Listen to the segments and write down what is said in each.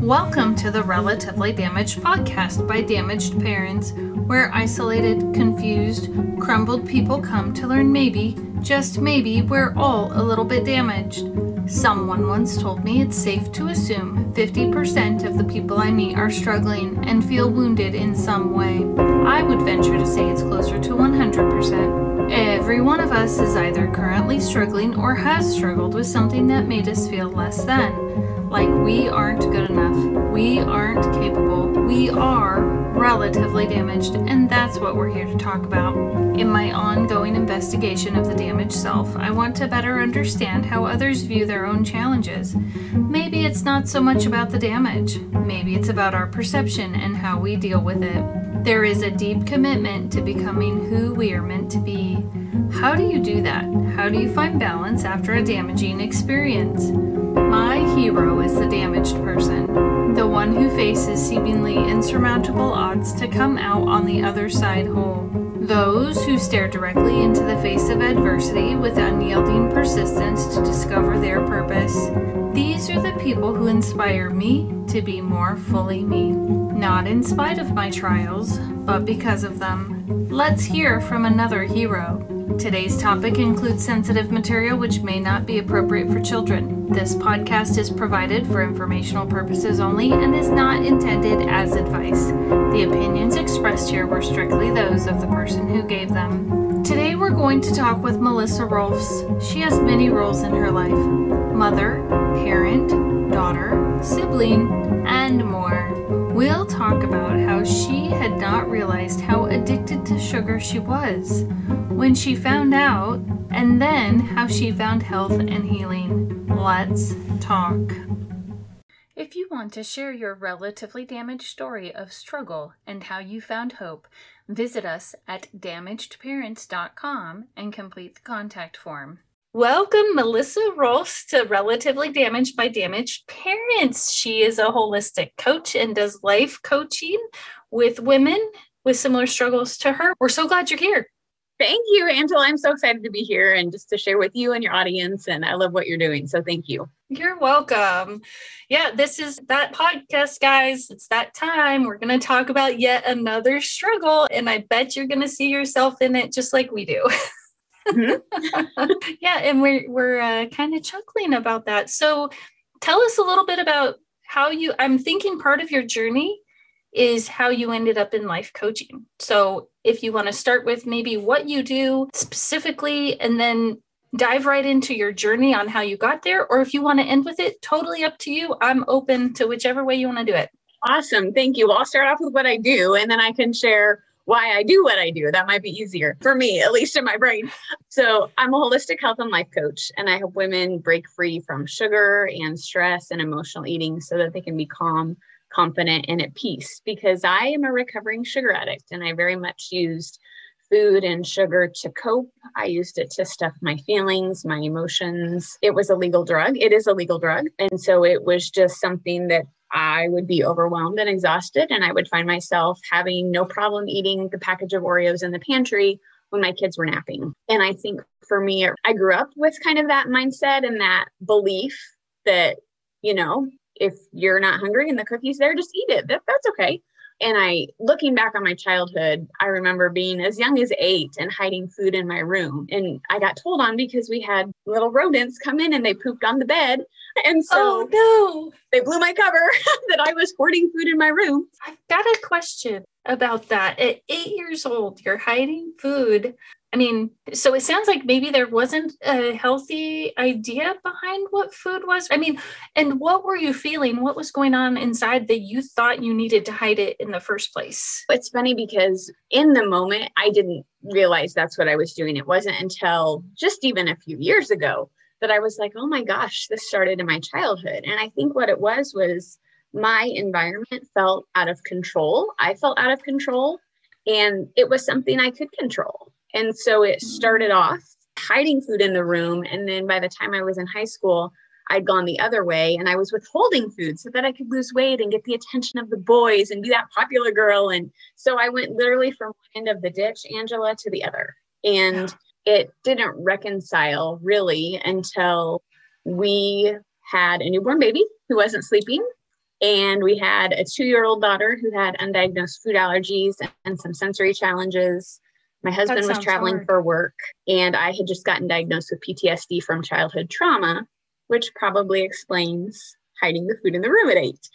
Welcome to the Relatively Damaged podcast by damaged parents, where isolated, confused, crumbled people come to learn maybe, just maybe, we're all a little bit damaged. Someone once told me it's safe to assume 50% of the people I meet are struggling and feel wounded in some way. I would venture to say it's closer to 100%. Every one of us is either currently struggling or has struggled with something that made us feel less than like we aren't good enough, we aren't capable, we are relatively damaged, and that's what we're here to talk about. In my ongoing investigation of the damaged self, I want to better understand how others view their own challenges. Maybe it's not so much about the damage, maybe it's about our perception and how we deal with it. There is a deep commitment to becoming who we are meant to be. How do you do that? How do you find balance after a damaging experience? My hero is the damaged person, the one who faces seemingly insurmountable odds to come out on the other side whole. Those who stare directly into the face of adversity with unyielding persistence to discover their purpose. These are the people who inspire me to be more fully me. Not in spite of my trials, but because of them. Let's hear from another hero. Today's topic includes sensitive material which may not be appropriate for children. This podcast is provided for informational purposes only and is not intended as advice. The opinions expressed here were strictly those of the person who gave them. Today we're going to talk with Melissa Rolfs. She has many roles in her life mother, parent, daughter, sibling, and more. We'll talk about how she had not realized how addicted to sugar she was when she found out, and then how she found health and healing. Let's talk. If you want to share your relatively damaged story of struggle and how you found hope, visit us at damagedparents.com and complete the contact form. Welcome, Melissa Rolfs, to Relatively Damaged by Damaged Parents. She is a holistic coach and does life coaching with women with similar struggles to her. We're so glad you're here. Thank you, Angela. I'm so excited to be here and just to share with you and your audience. And I love what you're doing. So thank you. You're welcome. Yeah, this is that podcast, guys. It's that time. We're going to talk about yet another struggle. And I bet you're going to see yourself in it just like we do. Mm-hmm. yeah, and we're we're uh, kind of chuckling about that. So, tell us a little bit about how you. I'm thinking part of your journey is how you ended up in life coaching. So, if you want to start with maybe what you do specifically, and then dive right into your journey on how you got there, or if you want to end with it, totally up to you. I'm open to whichever way you want to do it. Awesome. Thank you. Well, I'll start off with what I do, and then I can share why I do what I do. That might be easier for me, at least in my brain. So, I'm a holistic health and life coach, and I help women break free from sugar and stress and emotional eating so that they can be calm, confident, and at peace. Because I am a recovering sugar addict, and I very much used food and sugar to cope. I used it to stuff my feelings, my emotions. It was a legal drug. It is a legal drug. And so it was just something that I would be overwhelmed and exhausted, and I would find myself having no problem eating the package of Oreos in the pantry when my kids were napping. And I think for me, I grew up with kind of that mindset and that belief that, you know, if you're not hungry and the cookie's there, just eat it. That, that's okay. And I, looking back on my childhood, I remember being as young as eight and hiding food in my room. And I got told on because we had little rodents come in and they pooped on the bed. And so oh, no. they blew my cover that I was hoarding food in my room. I've got a question about that. At eight years old, you're hiding food I mean, so it sounds like maybe there wasn't a healthy idea behind what food was. I mean, and what were you feeling? What was going on inside that you thought you needed to hide it in the first place? It's funny because in the moment, I didn't realize that's what I was doing. It wasn't until just even a few years ago that I was like, oh my gosh, this started in my childhood. And I think what it was was my environment felt out of control. I felt out of control, and it was something I could control and so it mm-hmm. started off hiding food in the room. And then by the time I was in high school, I'd gone the other way and I was withholding food so that I could lose weight and get the attention of the boys and be that popular girl. And so I went literally from one end of the ditch, Angela, to the other. And it didn't reconcile really until we had a newborn baby who wasn't sleeping And we had a two year old daughter who had undiagnosed food allergies and some sensory challenges. My husband was traveling hard. for work, and I had just gotten diagnosed with PTSD from childhood trauma, which probably explains hiding the food in the room at eight.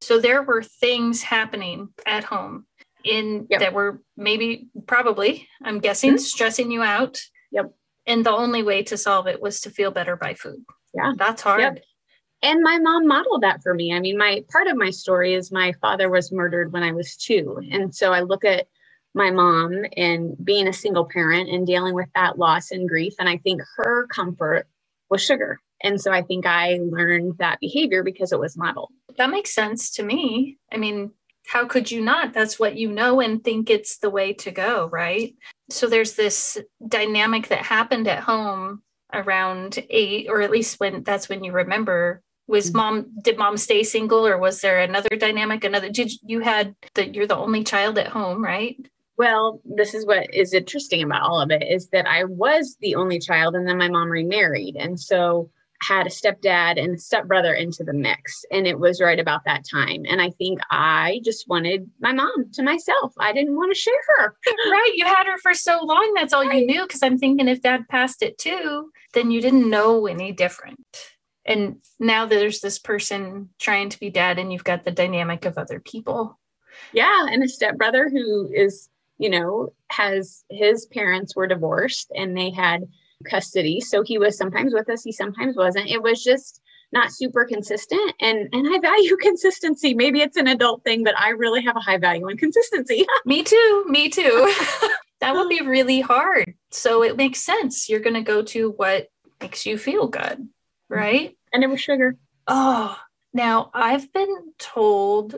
So there were things happening at home in yep. that were maybe probably i'm guessing mm-hmm. stressing you out. Yep. And the only way to solve it was to feel better by food. Yeah. That's hard. Yep. and my mom modeled that for me. I mean my part of my story is my father was murdered when i was two. And so i look at my mom and being a single parent and dealing with that loss and grief. And i think her comfort was sugar. And so i think i learned that behavior because it was modeled. That makes sense to me. I mean how could you not? That's what you know and think it's the way to go, right? So there's this dynamic that happened at home around eight, or at least when that's when you remember. Was mm-hmm. mom did mom stay single or was there another dynamic? Another did you had that you're the only child at home, right? Well, this is what is interesting about all of it is that I was the only child and then my mom remarried. And so had a stepdad and a stepbrother into the mix. And it was right about that time. And I think I just wanted my mom to myself. I didn't want to share her. right. You had her for so long. That's all right. you knew. Cause I'm thinking if dad passed it too, then you didn't know any different. And now there's this person trying to be dad, and you've got the dynamic of other people. Yeah. And a stepbrother who is, you know, has his parents were divorced and they had custody. So he was sometimes with us, he sometimes wasn't. It was just not super consistent and and I value consistency. Maybe it's an adult thing, but I really have a high value in consistency. me too. Me too. that would be really hard. So it makes sense. You're going to go to what makes you feel good, right? And it was sugar. Oh, now I've been told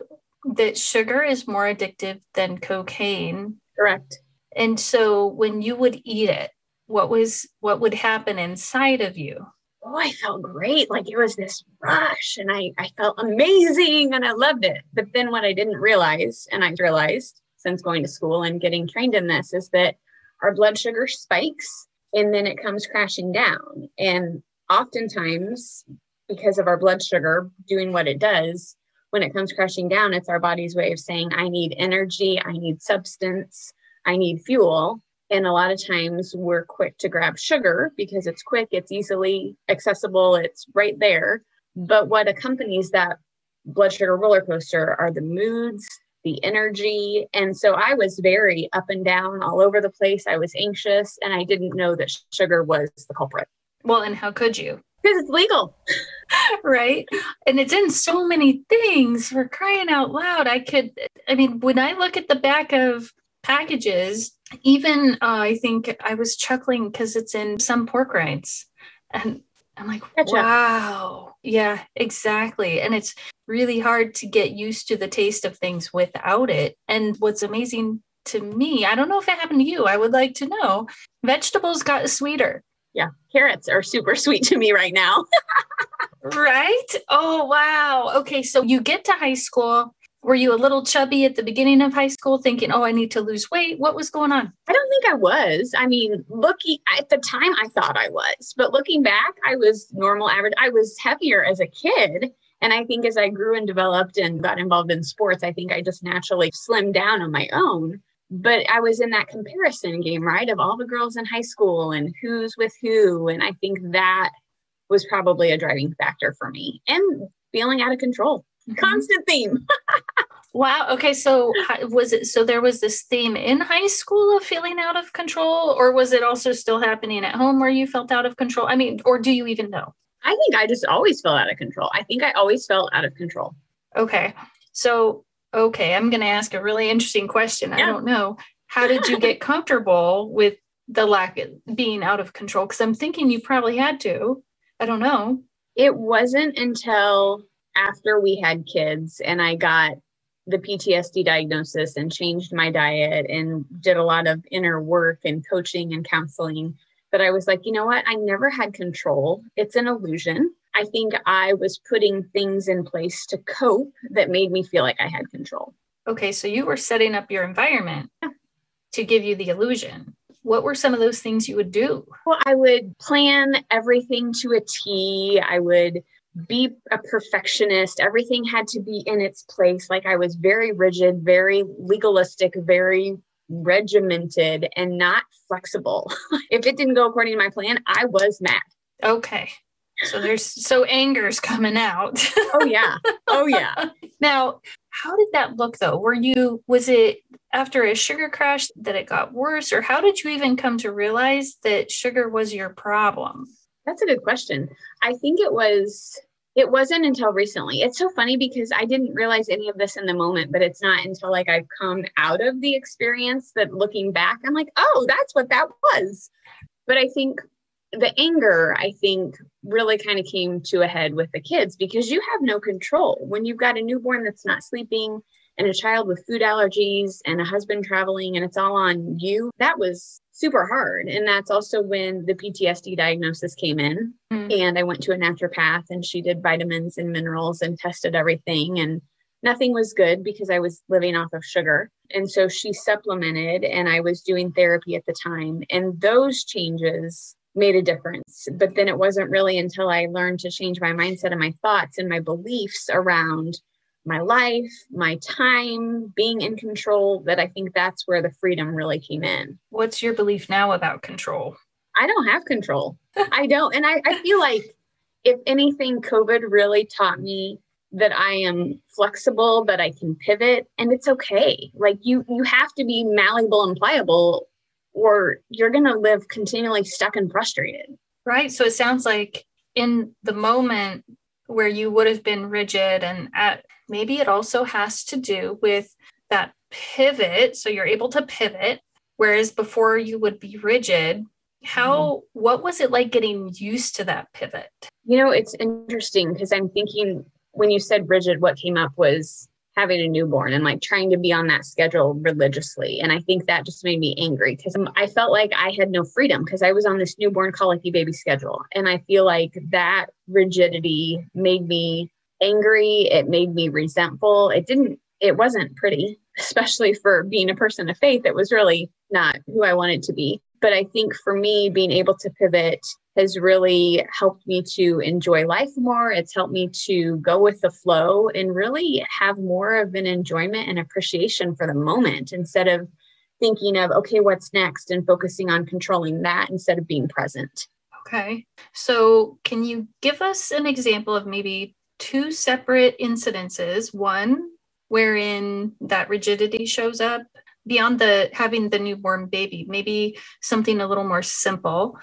that sugar is more addictive than cocaine. Correct. And so when you would eat it, what was what would happen inside of you. Oh i felt great. Like it was this rush and i i felt amazing and i loved it. But then what i didn't realize and i realized since going to school and getting trained in this is that our blood sugar spikes and then it comes crashing down. And oftentimes because of our blood sugar doing what it does when it comes crashing down it's our body's way of saying i need energy i need substance i need fuel and a lot of times we're quick to grab sugar because it's quick, it's easily accessible, it's right there. But what accompanies that blood sugar roller coaster are the moods, the energy. And so I was very up and down all over the place. I was anxious and I didn't know that sugar was the culprit. Well, and how could you? Because it's legal. right. And it's in so many things. For crying out loud. I could, I mean, when I look at the back of packages, even uh, I think I was chuckling because it's in some pork rinds. And I'm like, wow. Yeah, exactly. And it's really hard to get used to the taste of things without it. And what's amazing to me, I don't know if it happened to you, I would like to know vegetables got sweeter. Yeah, carrots are super sweet to me right now. right? Oh, wow. Okay, so you get to high school were you a little chubby at the beginning of high school thinking, oh, I need to lose weight? What was going on? I don't think I was. I mean, looking at the time, I thought I was, but looking back, I was normal, average. I was heavier as a kid. And I think as I grew and developed and got involved in sports, I think I just naturally slimmed down on my own. But I was in that comparison game, right? Of all the girls in high school and who's with who. And I think that was probably a driving factor for me and feeling out of control. Constant theme. wow. Okay. So was it, so there was this theme in high school of feeling out of control, or was it also still happening at home where you felt out of control? I mean, or do you even know? I think I just always felt out of control. I think I always felt out of control. Okay. So, okay, I'm going to ask a really interesting question. Yeah. I don't know. How did you get comfortable with the lack of being out of control? Because I'm thinking you probably had to. I don't know. It wasn't until after we had kids and I got the PTSD diagnosis and changed my diet and did a lot of inner work and coaching and counseling that I was like, you know what? I never had control. It's an illusion. I think I was putting things in place to cope that made me feel like I had control. Okay, so you were setting up your environment yeah. to give you the illusion. What were some of those things you would do? Well, I would plan everything to a T. I would be a perfectionist. Everything had to be in its place. Like I was very rigid, very legalistic, very regimented, and not flexible. if it didn't go according to my plan, I was mad. Okay. So there's so anger's coming out. oh yeah. Oh yeah. Now, how did that look though? Were you was it after a sugar crash that it got worse or how did you even come to realize that sugar was your problem? That's a good question. I think it was it wasn't until recently. It's so funny because I didn't realize any of this in the moment, but it's not until like I've come out of the experience that looking back, I'm like, oh, that's what that was. But I think the anger, I think, really kind of came to a head with the kids because you have no control. When you've got a newborn that's not sleeping and a child with food allergies and a husband traveling and it's all on you, that was super hard. And that's also when the PTSD diagnosis came in. Mm. And I went to a naturopath and she did vitamins and minerals and tested everything. And nothing was good because I was living off of sugar. And so she supplemented and I was doing therapy at the time. And those changes made a difference. But then it wasn't really until I learned to change my mindset and my thoughts and my beliefs around my life, my time, being in control, that I think that's where the freedom really came in. What's your belief now about control? I don't have control. I don't. And I, I feel like if anything, COVID really taught me that I am flexible, that I can pivot, and it's okay. Like you, you have to be malleable and pliable or you're going to live continually stuck and frustrated. Right. So it sounds like in the moment where you would have been rigid, and at, maybe it also has to do with that pivot. So you're able to pivot, whereas before you would be rigid. How, mm-hmm. what was it like getting used to that pivot? You know, it's interesting because I'm thinking when you said rigid, what came up was having a newborn and like trying to be on that schedule religiously. And I think that just made me angry because I felt like I had no freedom because I was on this newborn colicky baby schedule. And I feel like that rigidity made me angry. It made me resentful. It didn't, it wasn't pretty, especially for being a person of faith. It was really not who I wanted to be. But I think for me, being able to pivot has really helped me to enjoy life more. It's helped me to go with the flow and really have more of an enjoyment and appreciation for the moment instead of thinking of, okay, what's next and focusing on controlling that instead of being present. Okay. So, can you give us an example of maybe two separate incidences? One wherein that rigidity shows up beyond the having the newborn baby, maybe something a little more simple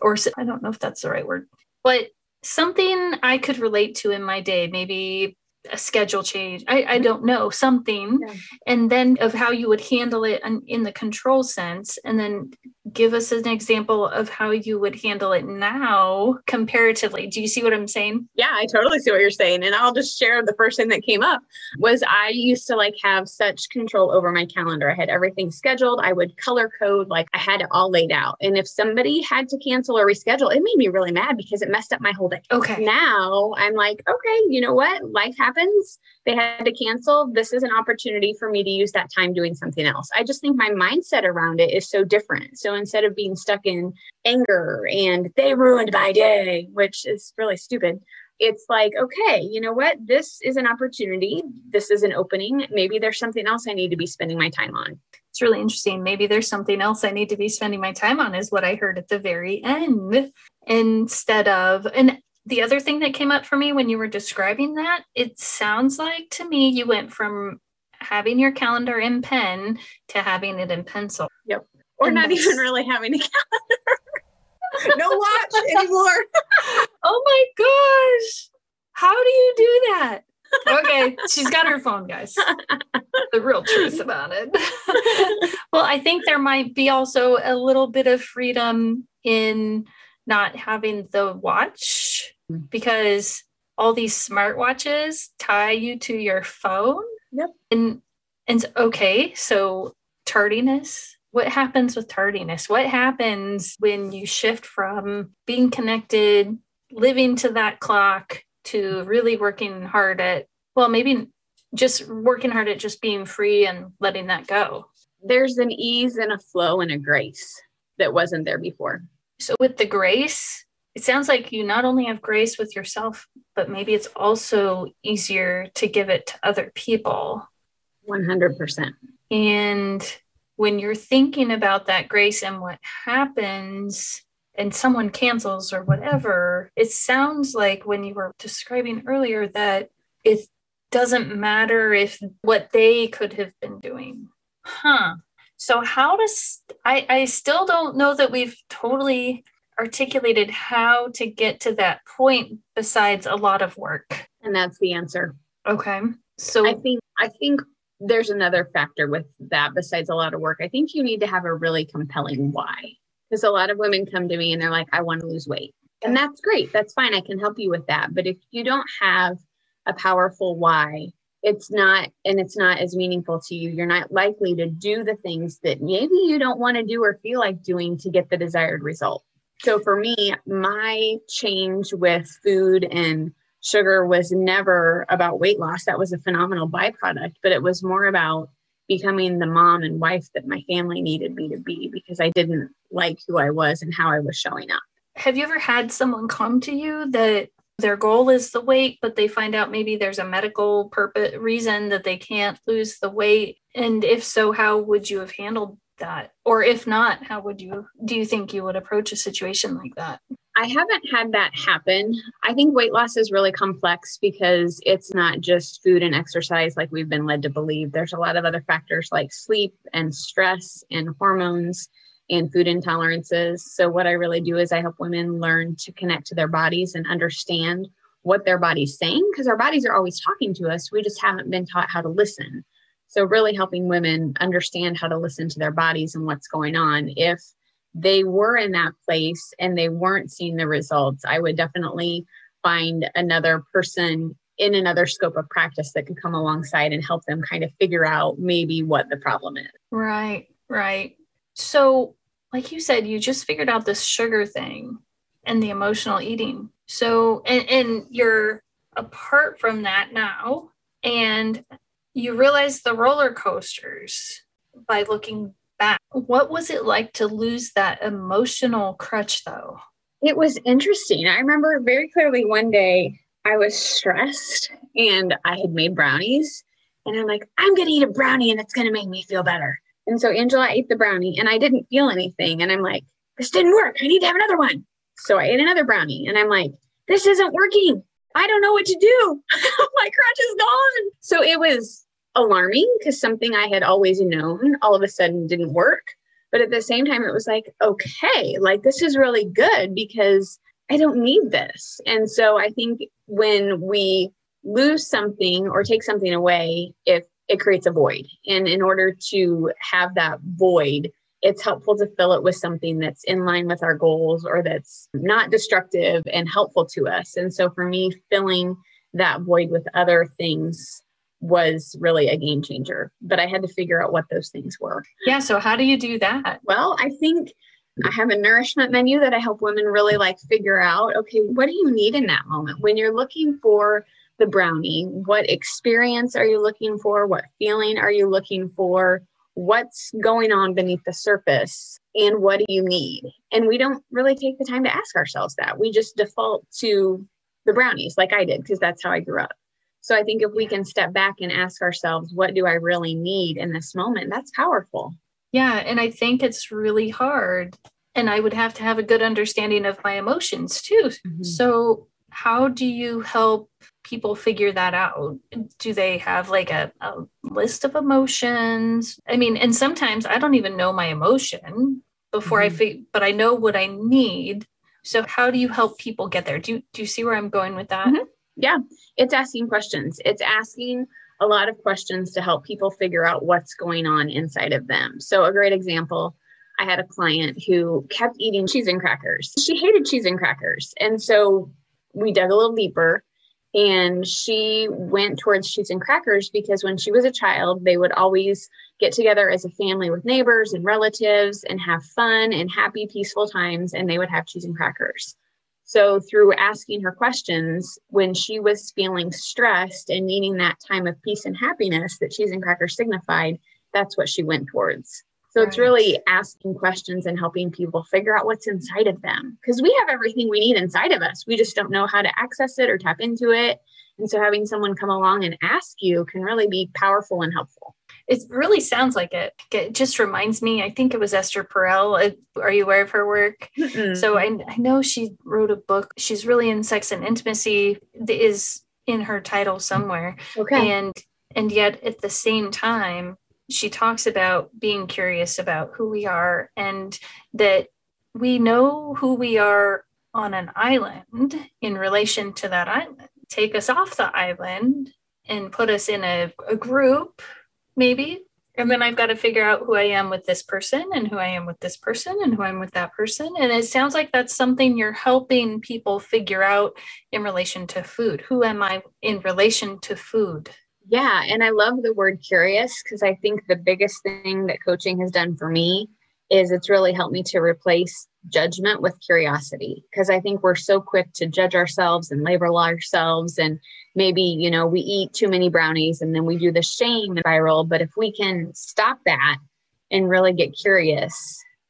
or I don't know if that's the right word, but something I could relate to in my day, maybe a schedule change. I, I don't know, something. Yeah. And then of how you would handle it in, in the control sense. And then give us an example of how you would handle it now comparatively. Do you see what I'm saying? Yeah, I totally see what you're saying. And I'll just share the first thing that came up was I used to like have such control over my calendar. I had everything scheduled. I would color code, like I had it all laid out. And if somebody had to cancel or reschedule, it made me really mad because it messed up my whole day. Okay. Now I'm like, okay, you know what? Life happens. Happens, they had to cancel. This is an opportunity for me to use that time doing something else. I just think my mindset around it is so different. So instead of being stuck in anger and they ruined my day, which is really stupid, it's like, okay, you know what? This is an opportunity. This is an opening. Maybe there's something else I need to be spending my time on. It's really interesting. Maybe there's something else I need to be spending my time on, is what I heard at the very end. Instead of, and the other thing that came up for me when you were describing that, it sounds like to me you went from having your calendar in pen to having it in pencil. Yep or and not even really having a calendar. no watch anymore. oh my gosh. How do you do that? okay, she's got her phone, guys. the real truth about it. well, I think there might be also a little bit of freedom in not having the watch mm. because all these smartwatches tie you to your phone. Yep. And and okay, so tardiness what happens with tardiness? What happens when you shift from being connected, living to that clock, to really working hard at, well, maybe just working hard at just being free and letting that go? There's an ease and a flow and a grace that wasn't there before. So, with the grace, it sounds like you not only have grace with yourself, but maybe it's also easier to give it to other people. 100%. And when you're thinking about that grace and what happens, and someone cancels or whatever, it sounds like when you were describing earlier that it doesn't matter if what they could have been doing. Huh. So how does I I still don't know that we've totally articulated how to get to that point besides a lot of work. And that's the answer. Okay. So I think I think there's another factor with that besides a lot of work. I think you need to have a really compelling why. Because a lot of women come to me and they're like, I want to lose weight. And that's great. That's fine. I can help you with that. But if you don't have a powerful why, it's not, and it's not as meaningful to you, you're not likely to do the things that maybe you don't want to do or feel like doing to get the desired result. So for me, my change with food and sugar was never about weight loss. That was a phenomenal byproduct, but it was more about becoming the mom and wife that my family needed me to be because I didn't like who I was and how I was showing up. Have you ever had someone come to you that their goal is the weight, but they find out maybe there's a medical purpose reason that they can't lose the weight? And if so, how would you have handled that? Or if not, how would you do you think you would approach a situation like that? I haven't had that happen. I think weight loss is really complex because it's not just food and exercise like we've been led to believe. There's a lot of other factors like sleep and stress and hormones and food intolerances. So, what I really do is I help women learn to connect to their bodies and understand what their body's saying because our bodies are always talking to us. We just haven't been taught how to listen. So, really helping women understand how to listen to their bodies and what's going on. If they were in that place and they weren't seeing the results, I would definitely find another person in another scope of practice that could come alongside and help them kind of figure out maybe what the problem is. Right, right. So, like you said, you just figured out this sugar thing and the emotional eating. So, and, and you're apart from that now. And you realize the roller coasters by looking back. What was it like to lose that emotional crutch though? It was interesting. I remember very clearly one day I was stressed and I had made brownies and I'm like, I'm going to eat a brownie and it's going to make me feel better. And so Angela ate the brownie and I didn't feel anything. And I'm like, this didn't work. I need to have another one. So I ate another brownie and I'm like, this isn't working. I don't know what to do. My crutch is gone. So it was alarming because something I had always known all of a sudden didn't work. But at the same time, it was like, okay, like this is really good because I don't need this. And so I think when we lose something or take something away, if it creates a void. And in order to have that void, it's helpful to fill it with something that's in line with our goals or that's not destructive and helpful to us. And so for me, filling that void with other things was really a game changer. But I had to figure out what those things were. Yeah. So, how do you do that? Well, I think I have a nourishment menu that I help women really like figure out okay, what do you need in that moment? When you're looking for the brownie, what experience are you looking for? What feeling are you looking for? what's going on beneath the surface? And what do you need? And we don't really take the time to ask ourselves that. We just default to the brownies like i did because that's how i grew up. So i think if we can step back and ask ourselves what do i really need in this moment? That's powerful. Yeah and i think it's really hard and i would have to have a good understanding of my emotions too. Mm-hmm. so how do you help people figure that out? Do they have like a, a list of emotions? I mean, and sometimes I don't even know my emotion before mm-hmm. I fig- but I know what I need. So how do you help people get there? Do you, do you see where I'm going with that? Mm-hmm. Yeah, it's asking questions. It's asking a lot of questions to help people figure out what's going on inside of them. So a great example I had a client who kept eating cheese and crackers. She hated cheese and crackers. And so we dug a little deeper and she went towards cheese and crackers because when she was a child they would always get together as a family with neighbors and relatives and have fun and happy peaceful times and they would have cheese and crackers. So through asking her questions when she was feeling stressed and needing that time of peace and happiness that cheese and crackers signified that's what she went towards So it's really asking questions and helping people figure out what's inside of them because we have everything we need inside of us. We just don't know how to access it or tap into it. And so having someone come along and ask you can really be powerful and helpful. It really sounds like it. It just reminds me, I think it was Esther Perel. Uh, are you aware of her work? Mm-mm. So I, I know she wrote a book. She's really in sex and intimacy is in her title somewhere. Okay. And and yet at the same time, she talks about being curious about who we are and that we know who we are on an island in relation to that island. Take us off the island and put us in a, a group maybe and then I've got to figure out who I am with this person and who I am with this person and who I'm with that person. And it sounds like that's something you're helping people figure out in relation to food. Who am I in relation to food? Yeah. And I love the word curious because I think the biggest thing that coaching has done for me is it's really helped me to replace judgment with curiosity because I think we're so quick to judge ourselves and label ourselves and maybe you know we eat too many brownies and then we do the shame viral. but if we can stop that and really get curious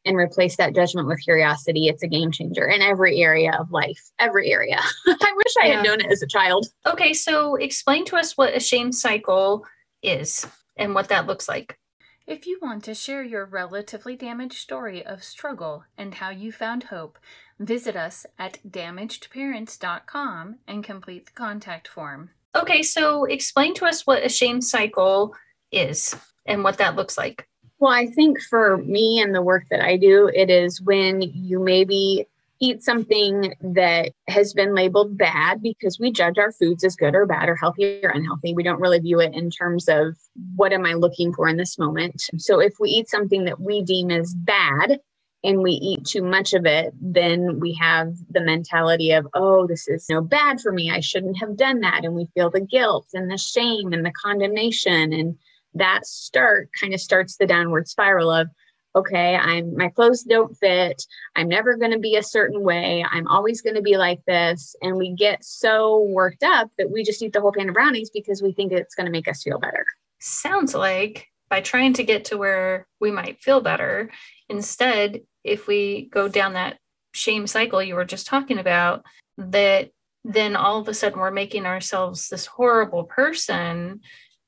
and replace that judgment with curiosity it's a game changer in every area of life every area i wish i had known it as a child okay so explain to us what a shame cycle is and what that looks like if you want to share your relatively damaged story of struggle and how you found hope Visit us at damagedparents.com and complete the contact form. Okay, so explain to us what a shame cycle is and what that looks like. Well, I think for me and the work that I do, it is when you maybe eat something that has been labeled bad because we judge our foods as good or bad or healthy or unhealthy. We don't really view it in terms of what am I looking for in this moment. So if we eat something that we deem as bad, and we eat too much of it, then we have the mentality of, oh, this is know bad for me. I shouldn't have done that. And we feel the guilt and the shame and the condemnation. And that start kind of starts the downward spiral of, okay, I'm my clothes don't fit. I'm never going to be a certain way. I'm always going to be like this. And we get so worked up that we just eat the whole pan of brownies because we think it's going to make us feel better. Sounds like by trying to get to where we might feel better, instead if we go down that shame cycle you were just talking about, that then all of a sudden we're making ourselves this horrible person.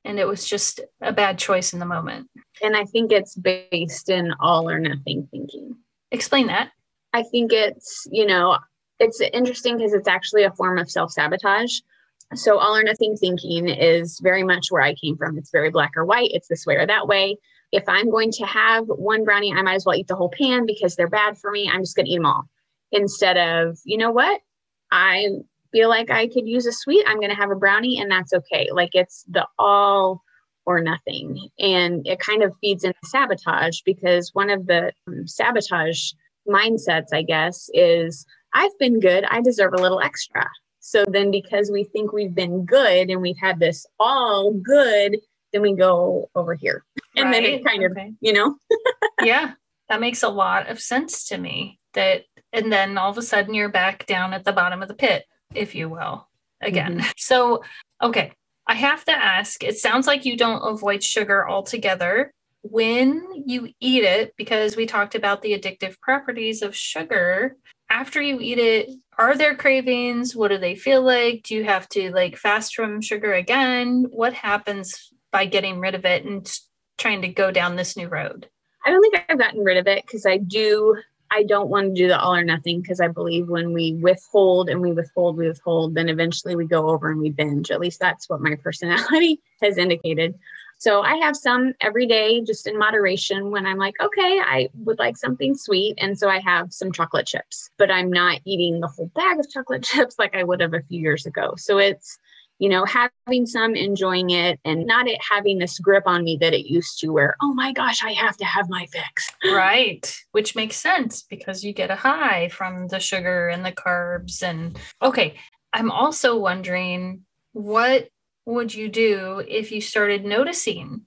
And it was just a bad choice in the moment. And I think it's based in all or nothing thinking. Explain that. I think it's, you know, it's interesting because it's actually a form of self sabotage. So, all or nothing thinking is very much where I came from. It's very black or white, it's this way or that way if I'm going to have one brownie, I might as well eat the whole pan because they're bad for me. I'm just going to eat them all instead of, you know what? I feel like I could use a sweet. I'm going to have a brownie and that's okay. Like it's the all or nothing. And it kind of feeds into sabotage because one of the um, sabotage mindsets, I guess, is I've been good. I deserve a little extra. So then, because we think we've been good and we've had this all good then we go over here. And right. then it kind okay. of, you know? yeah, that makes a lot of sense to me. That, and then all of a sudden you're back down at the bottom of the pit, if you will, again. Mm-hmm. So, okay, I have to ask it sounds like you don't avoid sugar altogether. When you eat it, because we talked about the addictive properties of sugar, after you eat it, are there cravings? What do they feel like? Do you have to like fast from sugar again? What happens by getting rid of it and trying to go down this new road? I don't think I've gotten rid of it because I do. I don't want to do the all or nothing because I believe when we withhold and we withhold, we withhold, then eventually we go over and we binge. At least that's what my personality has indicated. So I have some every day, just in moderation when I'm like, okay, I would like something sweet. And so I have some chocolate chips, but I'm not eating the whole bag of chocolate chips like I would have a few years ago. So it's, you know, having some, enjoying it, and not it having this grip on me that it used to, where, oh my gosh, I have to have my fix. Right. Which makes sense because you get a high from the sugar and the carbs. And okay, I'm also wondering what would you do if you started noticing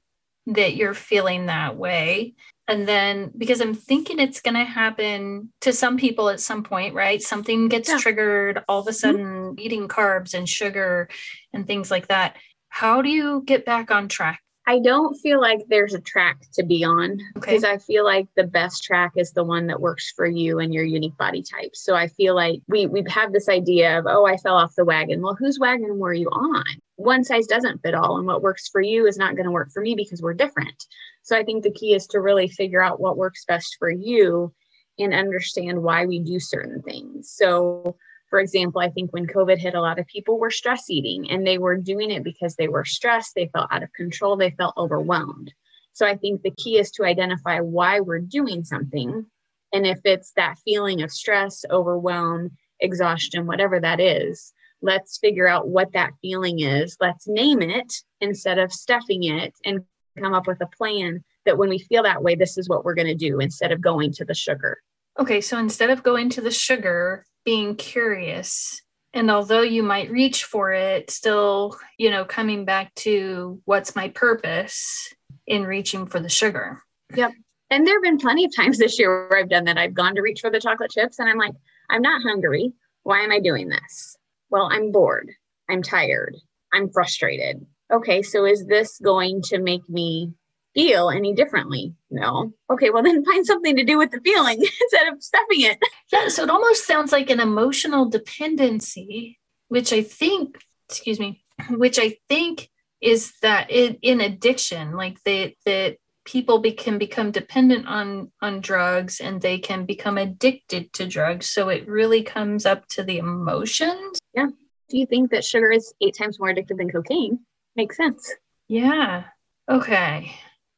that you're feeling that way and then because i'm thinking it's going to happen to some people at some point right something gets yeah. triggered all of a mm-hmm. sudden mm-hmm. eating carbs and sugar and things like that how do you get back on track I don't feel like there's a track to be on Okay. because I feel like the best track is the one that works for you and your unique body type. So I feel like we we have this idea of oh I fell off the wagon. Well, whose wagon were you on? One size doesn't fit all, and what works for you is not going to work for me because we're different. So I think the key is to really figure out what works best for you and understand why we do certain things. So for example, I think when COVID hit, a lot of people were stress eating and they were doing it because they were stressed, they felt out of control, they felt overwhelmed. So I think the key is to identify why we're doing something. And if it's that feeling of stress, overwhelm, exhaustion, whatever that is, let's figure out what that feeling is. Let's name it instead of stuffing it and come up with a plan that when we feel that way, this is what we're going to do instead of going to the sugar. Okay, so instead of going to the sugar, being curious, and although you might reach for it, still, you know, coming back to what's my purpose in reaching for the sugar. Yep. And there have been plenty of times this year where I've done that. I've gone to reach for the chocolate chips and I'm like, I'm not hungry. Why am I doing this? Well, I'm bored. I'm tired. I'm frustrated. Okay, so is this going to make me feel any differently? No. Okay, well, then find something to do with the feeling instead of stuffing it. Yeah, so it almost sounds like an emotional dependency, which I think, excuse me, which I think is that in, in addiction, like that, that people be, can become dependent on on drugs and they can become addicted to drugs. So it really comes up to the emotions. Yeah. Do you think that sugar is eight times more addictive than cocaine? Makes sense. Yeah. Okay.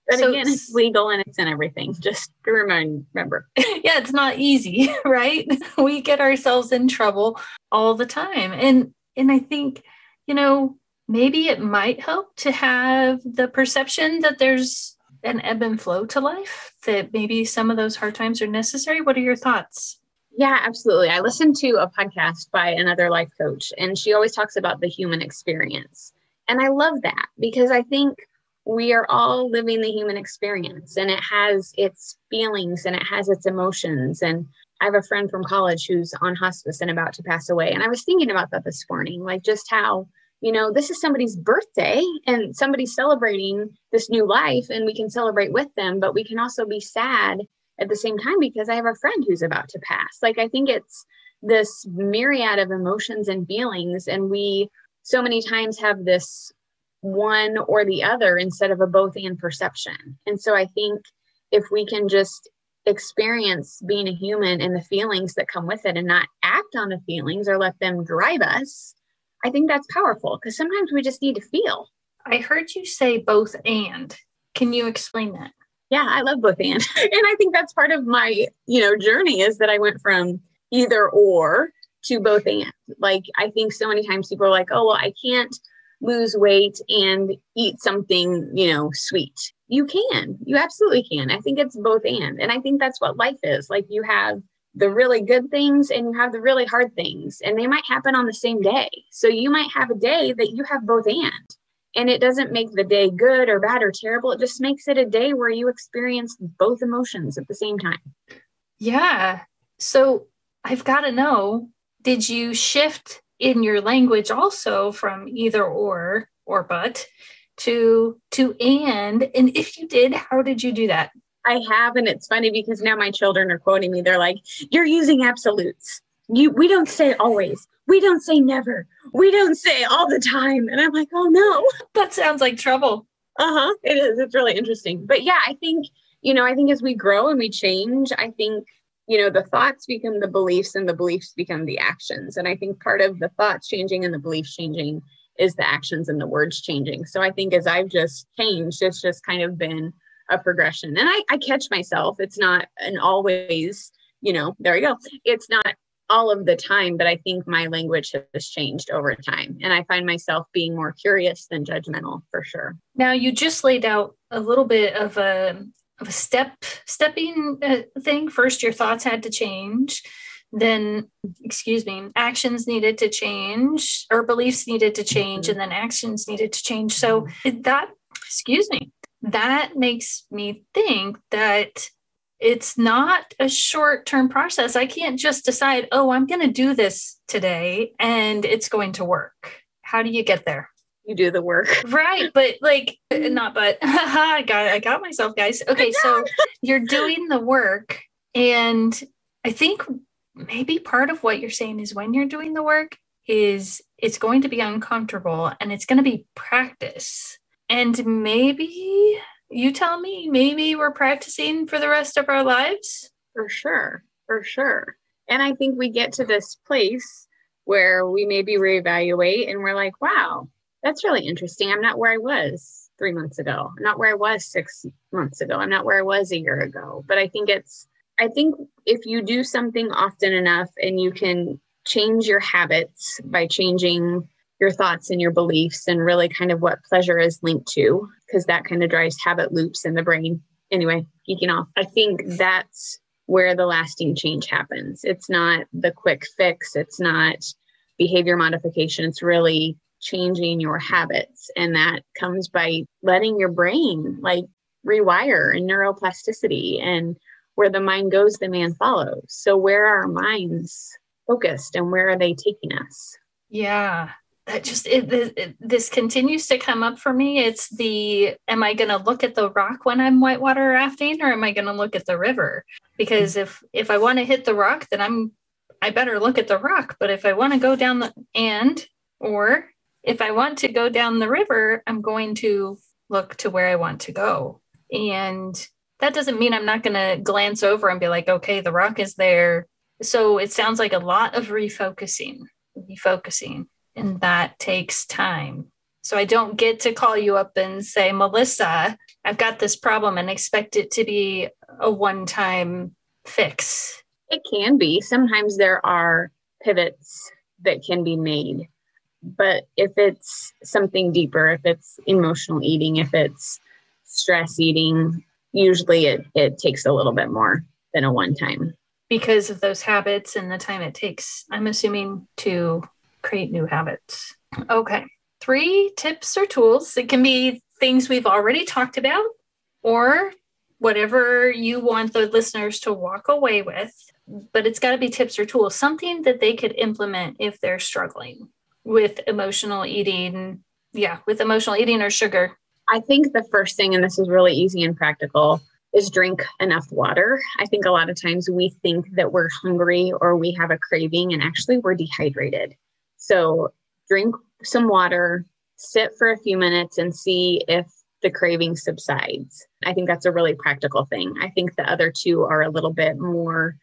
But So again, it's legal and it's in everything. Just to remind, remember. yeah, it's not easy, right? We get ourselves in trouble all the time. And and I think, you know, maybe it might help to have the perception that there's an ebb and flow to life, that maybe some of those hard times are necessary. What are your thoughts? Yeah, absolutely. I listened to a podcast by another life coach, and she always talks about the human experience. And I love that because I think we are all living the human experience and it has its feelings and it has its emotions. And I have a friend from college who's on hospice and about to pass away. And I was thinking about that this morning, like just how, you know, this is somebody's birthday and somebody's celebrating this new life, and we can celebrate with them, but we can also be sad at the same time because I have a friend who's about to pass. Like, I think it's this myriad of emotions and feelings, and we so many times have this one or the other instead of a both and perception. And so I think if we can just experience being a human and the feelings that come with it and not act on the feelings or let them drive us, I think that's powerful because sometimes we just need to feel. I heard you say both and. Can you explain that? yeah i love both and. And i think that's part of my you know journey is that i went from either or to both and. Like i think so many times people are like oh well i can't lose weight and eat something you know sweet. You can. You absolutely can. I think it's both and. And i think that's what life is. Like you have the really good things and you have the really hard things and they might happen on the same day. So you might have a day that you have both and and it doesn't make the day good or bad or terrible. It just makes it a day where you experience both emotions at the same time. Yeah. So I've got to know did you shift in your language also from either or or but to to and? And if you did how did you do that i have and it's funny because now my children are quoting me. They're like you're using absolutes. You we don't say always. We don't say never. We don't say all the time. And i'm like oh no. That sounds like trouble. Uh-huh. It is. It's really interesting. But yeah i think you know i think as we grow and we change i think you know the thoughts become the beliefs and the beliefs become the actions. And i think part of the thoughts changing and the beliefs changing is the actions and the words changing. So i think as i've just changed it's just kind of been a progression. And i, I catch myself. It's not an always you know there you go. It's not all of the time but i think my language has changed over time. And i find myself being more curious than judgmental for sure. Now you just laid out a little bit of a of a step stepping uh, thing. First your thoughts had to change. Then excuse me actions needed to change or beliefs needed to change and then actions needed to change. So that excuse me that makes me think that it's not a short term process i can't just decide oh i'm going to do this today and it's going to work how do you get there you do the work. Right, but like not but I got I got myself guys. Okay, so you're doing the work and I think maybe part of what you're saying is when you're doing the work is it's going to be uncomfortable and it's going to be practice. And maybe you tell me, maybe we're practicing for the rest of our lives? For sure, for sure. And I think we get to this place where we maybe reevaluate and we're like, wow, that's really interesting. I'm not where I was three months ago. I'm not where I was six months ago. I'm not where I was a year ago. But I think it's, I think if you do something often enough and you can change your habits by changing your thoughts and your beliefs and really kind of what pleasure is linked to, because that kind of drives habit loops in the brain. Anyway, geeking off. I think that's where the lasting change happens. It's not the quick fix, it's not behavior modification. It's really changing your habits. And that comes by letting your brain like rewire and neuroplasticity. And where the mind goes, the man follows. So, where are our minds focused and where are they taking us? Yeah, that just it, it, this continues to come up for me. It's the am i going to look at the rock when i'm whitewater rafting or am i going to look at the river? Because if if i want to hit the rock then i'm i better look at the rock. But if i want to go down the and or if i want to go down the river i'm going to look to where i want to go. And that doesn't mean i'm not going to glance over and be like okay the rock is there. So it sounds like a lot of refocusing refocusing and that takes time. So I don't get to call you up and say, Melissa, I've got this problem and expect it to be a one time fix. It can be. Sometimes there are pivots that can be made. But if it's something deeper, if it's emotional eating, if it's stress eating, usually it, it takes a little bit more than a one time. Because of those habits and the time it takes, I'm assuming, to create new habits. Okay. Three tips or tools. It can be things we've already talked about or whatever you want the listeners to walk away with, but it's got to be tips or tools, something that they could implement if they're struggling with emotional eating. Yeah, with emotional eating or sugar. I think the first thing, and this is really easy and practical, is drink enough water. I think a lot of times we think that we're hungry or we have a craving, and actually we're dehydrated. So drink some water, sit for a few minutes and see if the craving subsides. I think that's a really practical thing. I think the other two are a little bit more,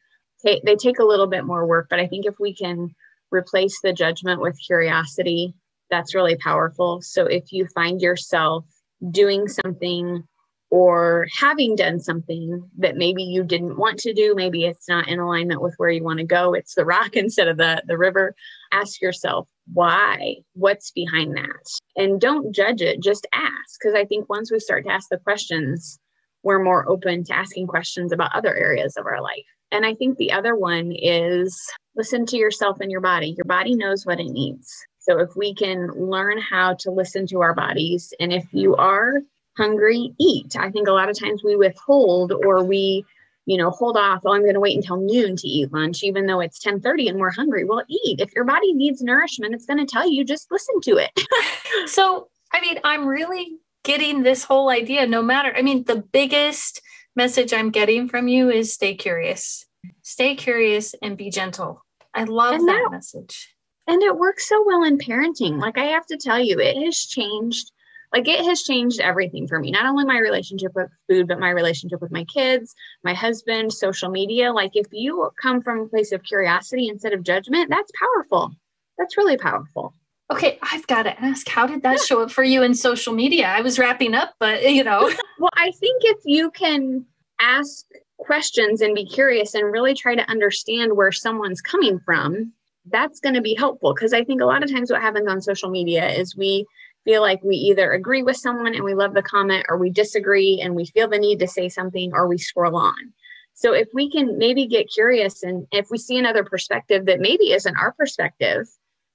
they take a little bit more work, but I think if we can replace the judgment with curiosity, that's really powerful. So if you find yourself doing something or having done something that maybe you didn't want to do. Maybe it's not in alignment with where you want to go. It's the rock instead of the the river. Ask yourself why? What's behind that? And don't judge it. Just ask. Because i think once we start to ask the questions we're more open to asking questions about other areas of our life. And i think the other one is listen to yourself and your body. Your body knows what it needs. So if we can learn how to listen to our bodies and if you are hungry, eat. I think a lot of times we withhold or we, you know, hold off. Oh, I'm going to wait until noon to eat lunch, even though it's 10:30 and we're hungry. Well, eat. If your body needs nourishment, it's going to tell you. Just listen to it. so, I mean, I'm really getting this whole idea. No matter, I mean, the biggest message I'm getting from you is stay curious. Stay curious and be gentle. I love that, that message. And it works so well in parenting. Like I have to tell you, it has changed like it has changed everything for me. Not only my relationship with food but my relationship with my kids my husband social media. Like if you come from a place of curiosity instead of judgment that's powerful. That's really powerful. Okay i've got to ask how did that show up for you in social media? I was wrapping up but you know. Well i think if you can ask questions and be curious and really try to understand where someone's coming from that's going to be helpful. Because i think a lot of times what happens on social media is we feel like we either agree with someone and we love the comment or we disagree and we feel the need to say something or we scroll on. So if we can maybe get curious and if we see another perspective that maybe isn't our perspective,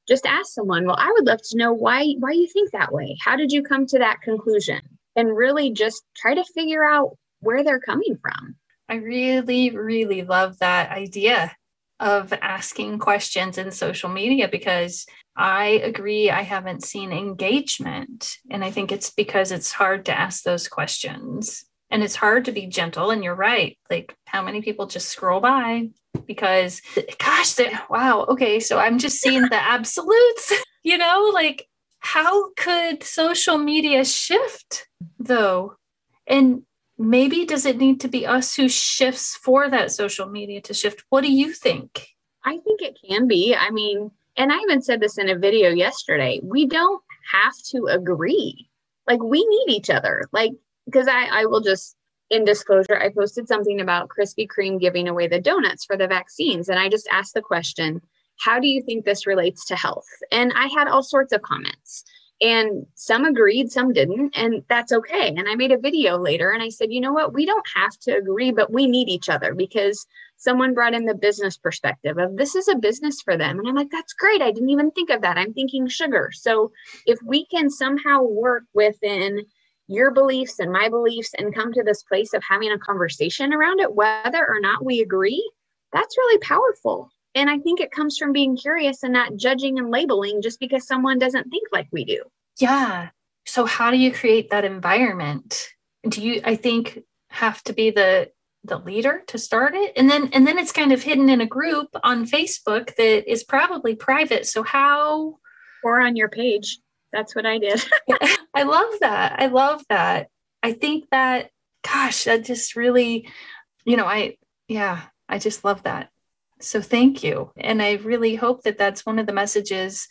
just ask someone, well, I would love to know why why you think that way. How did you come to that conclusion? And really just try to figure out where they're coming from. I really, really love that idea. Of asking questions in social media because I agree I haven't seen engagement. And I think it's because it's hard to ask those questions and it's hard to be gentle. And you're right. Like, how many people just scroll by because, gosh, wow. Okay. So I'm just seeing the absolutes, you know, like, how could social media shift though? And maybe does it need to be us who shifts for that social media to shift? What do you think? I think it can be. I mean, and I even said this in a video yesterday. We don't have to agree. Like we need each other. Like because I I will just in disclosure, I posted something about Krispy Kreme giving away the donuts for the vaccines and I just asked the question, how do you think this relates to health? And I had all sorts of comments. And some agreed, some didn't, and that's okay. And I made a video later and I said, you know what? We don't have to agree, but we need each other because someone brought in the business perspective of this is a business for them. And I'm like, that's great. I didn't even think of that. I'm thinking sugar. So if we can somehow work within your beliefs and my beliefs and come to this place of having a conversation around it, whether or not we agree, that's really powerful. And I think it comes from being curious and not judging and labeling just because someone doesn't think like we do. Yeah. So how do you create that environment? Do you I think have to be the the leader to start it and then and then it's kind of hidden in a group on Facebook that is probably private. So how or on your page. That's what I did. I love that. I love that. I think that gosh, that just really you know, I yeah, I just love that. So thank you. And I really hope that that's one of the messages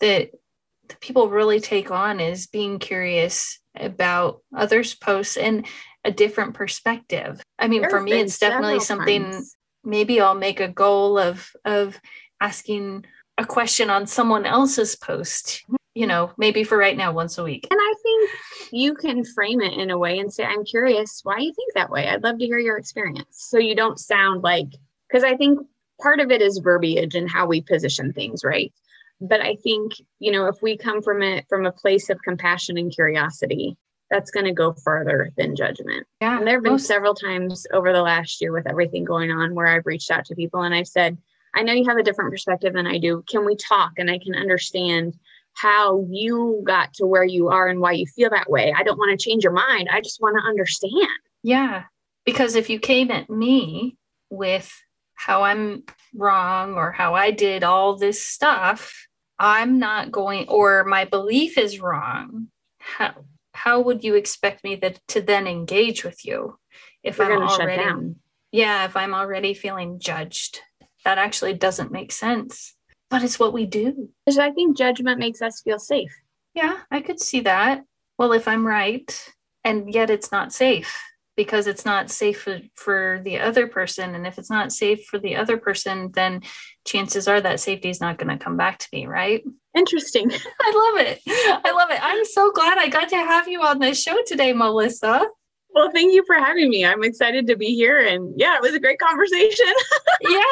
that people really take on is being curious about others' posts and a different perspective. I mean, for me, it's definitely something. Times. Maybe I'll make a goal of of asking a question on someone else's post. You mm-hmm. know, maybe for right now, once a week. And I think you can frame it in a way and say, "I'm curious why you think that way. I'd love to hear your experience." So you don't sound like because I think part of it is verbiage and how we position things, right? But I think, you know, if we come from it from a place of compassion and curiosity, that's going to go farther than judgment. Yeah. And there have been most- several times over the last year with everything going on where I've reached out to people and I've said, I know you have a different perspective than I do. Can we talk? And I can understand how you got to where you are and why you feel that way. I don't want to change your mind. I just want to understand. Yeah. Because if you came at me with how I'm wrong or how I did all this stuff, I'm not going, or my belief is wrong. How, how would you expect me that, to then engage with you if We're I'm already, yeah, if I'm already feeling judged? That actually doesn't make sense, but it's what we do. Because I think judgment makes us feel safe. Yeah, I could see that. Well, if I'm right and yet it's not safe, because it's not safe for, for the other person. And if it's not safe for the other person, then chances are that safety is not going to come back to me, right? Interesting. I love it. I love it. I'm so glad I got to have you on the show today, Melissa. Well, thank you for having me. I'm excited to be here. And yeah, it was a great conversation. yeah,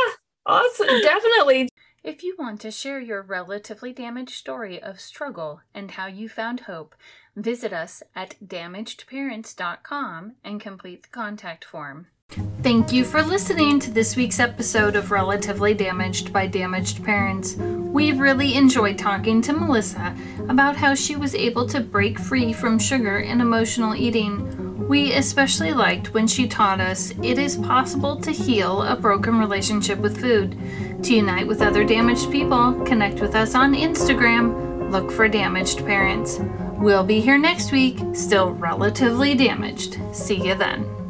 awesome. Definitely. If you want to share your relatively damaged story of struggle and how you found hope, Visit us at damagedparents.com and complete the contact form. Thank you for listening to this week's episode of Relatively Damaged by Damaged Parents. We've really enjoyed talking to Melissa about how she was able to break free from sugar and emotional eating. We especially liked when she taught us it is possible to heal a broken relationship with food. To unite with other damaged people, connect with us on Instagram. Look for Damaged Parents. We'll be here next week, still relatively damaged. See you then.